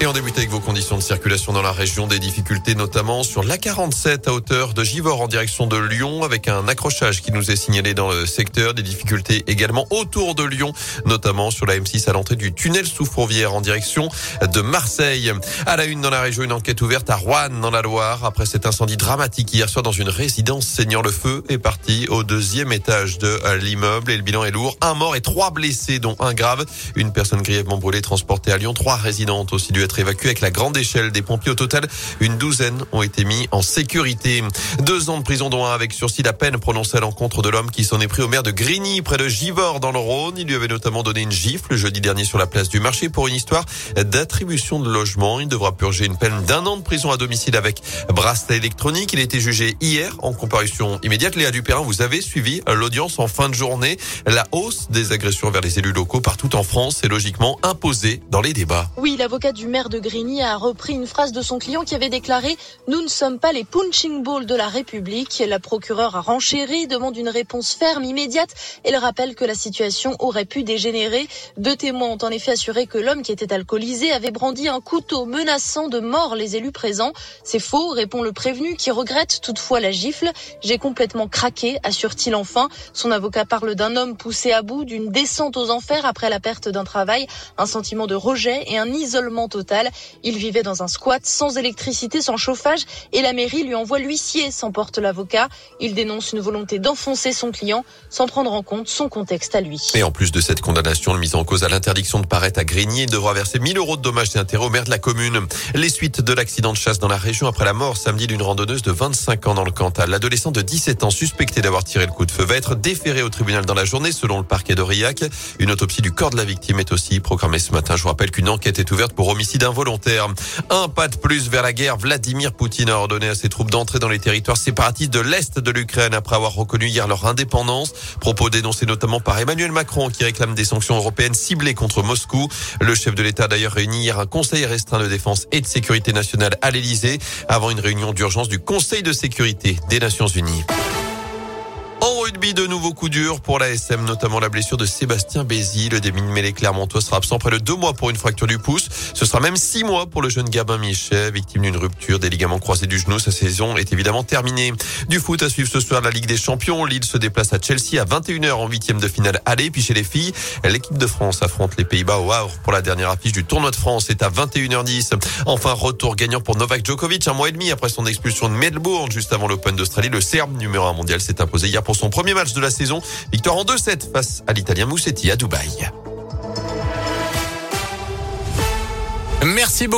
Et on débute avec vos conditions de circulation dans la région, des difficultés notamment sur l'A47 à hauteur de Givors en direction de Lyon avec un accrochage qui nous est signalé dans le secteur, des difficultés également autour de Lyon, notamment sur la M6 à l'entrée du tunnel sous Fourvière en direction de Marseille. À la une dans la région, une enquête ouverte à Rouen dans la Loire après cet incendie dramatique hier soir dans une résidence saignant le feu est parti au deuxième étage de l'immeuble et le bilan est lourd. Un mort et trois blessés dont un grave. Une personne grièvement brûlée transportée à Lyon. Trois résidentes aussi dû être évacuées avec la grande échelle des pompiers. Au total, une douzaine ont été mis en sécurité. Deux ans de prison dont un avec sursis la peine prononcée à l'encontre de l'homme qui s'en est pris au maire de Grigny près de Givors dans le Rhône. Il lui avait notamment donné une gifle jeudi dernier sur la place du marché pour une histoire d'attribution de logement. Il devra purger une peine d'un an de prison à domicile avec bracelet électronique. Il a été jugé hier en comparution immédiate. Léa Dupérin, vous avez suivi l'audience en fin de journée. La hausse des agressions vers les élus locaux partout en France est logiquement imposée dans les débats. Oui, l'avocat du maire de Grigny a repris une phrase de son client qui avait déclaré Nous ne sommes pas les punching balls de la République. La procureure a renchéri, demande une réponse ferme, immédiate. Elle rappelle que la situation aurait pu dégénérer. Deux témoins ont en effet assuré que l'homme qui était alcoolisé avait brandi un couteau menaçant de mort les élus présents. C'est faux, répond le prévenu qui regrette toutefois la gifle. J'ai complètement craqué, assure-t-il enfin. Son avocat parle d'un homme poussé à bout, d'une descente aux enfers après la perte d'un travail, un sentiment de rejet et un isolement total. Il vivait dans un squat sans électricité, sans chauffage et la mairie lui envoie l'huissier, s'emporte l'avocat. Il dénonce une volonté d'enfoncer son client sans prendre en compte son contexte à lui. Et en plus de cette condamnation, le mise en cause à l'interdiction de paraître à Grigny devra verser 1000 euros de dommages et intérêts au maire de la commune. Les suites de l'accident de chasse dans la région après la mort samedi d'une randonneuse de 25 ans dans le Cantal. L'adolescent de 17 ans suspecté d'avoir tiré le coup de feu va être déféré au tribunal dans la journée selon le parquet d'Aurillac. Une autopsie du corps de la victime est aussi programmée ce matin. Je vous rappelle qu'une enquête est ouverte pour homicide involontaire. Un pas de plus vers la guerre. Vladimir Poutine a ordonné à ses troupes d'entrer dans les territoires séparatistes de l'Est de l'Ukraine après avoir reconnu hier leur indépendance. Propos dénoncés notamment par Emmanuel Macron qui réclame des sanctions européennes ciblées contre Moscou. Le chef de l'État d'ailleurs réuni hier un conseil restreint de défense et de sécurité nationale à l'Elysée avant une réunion d'urgence du Conseil de sécurité des Nations Unies. Rugby, de nouveaux coups durs pour la SM, notamment la blessure de Sébastien Bézi. Le démine Clermontois sera absent près de deux mois pour une fracture du pouce. Ce sera même six mois pour le jeune Gabin Michet, victime d'une rupture des ligaments croisés du genou. Sa saison est évidemment terminée. Du foot à suivre ce soir la Ligue des Champions. Lille se déplace à Chelsea à 21h en huitième de finale aller. Puis chez les filles, l'équipe de France affronte les Pays-Bas au Havre pour la dernière affiche du tournoi de France. C'est à 21h10. Enfin, retour gagnant pour Novak Djokovic un mois et demi après son expulsion de Melbourne juste avant l'Open d'Australie. Le Serbe numéro un mondial s'est imposé hier pour son premier match de la saison. Victoire en 2-7 face à l'Italien Moussetti à Dubaï.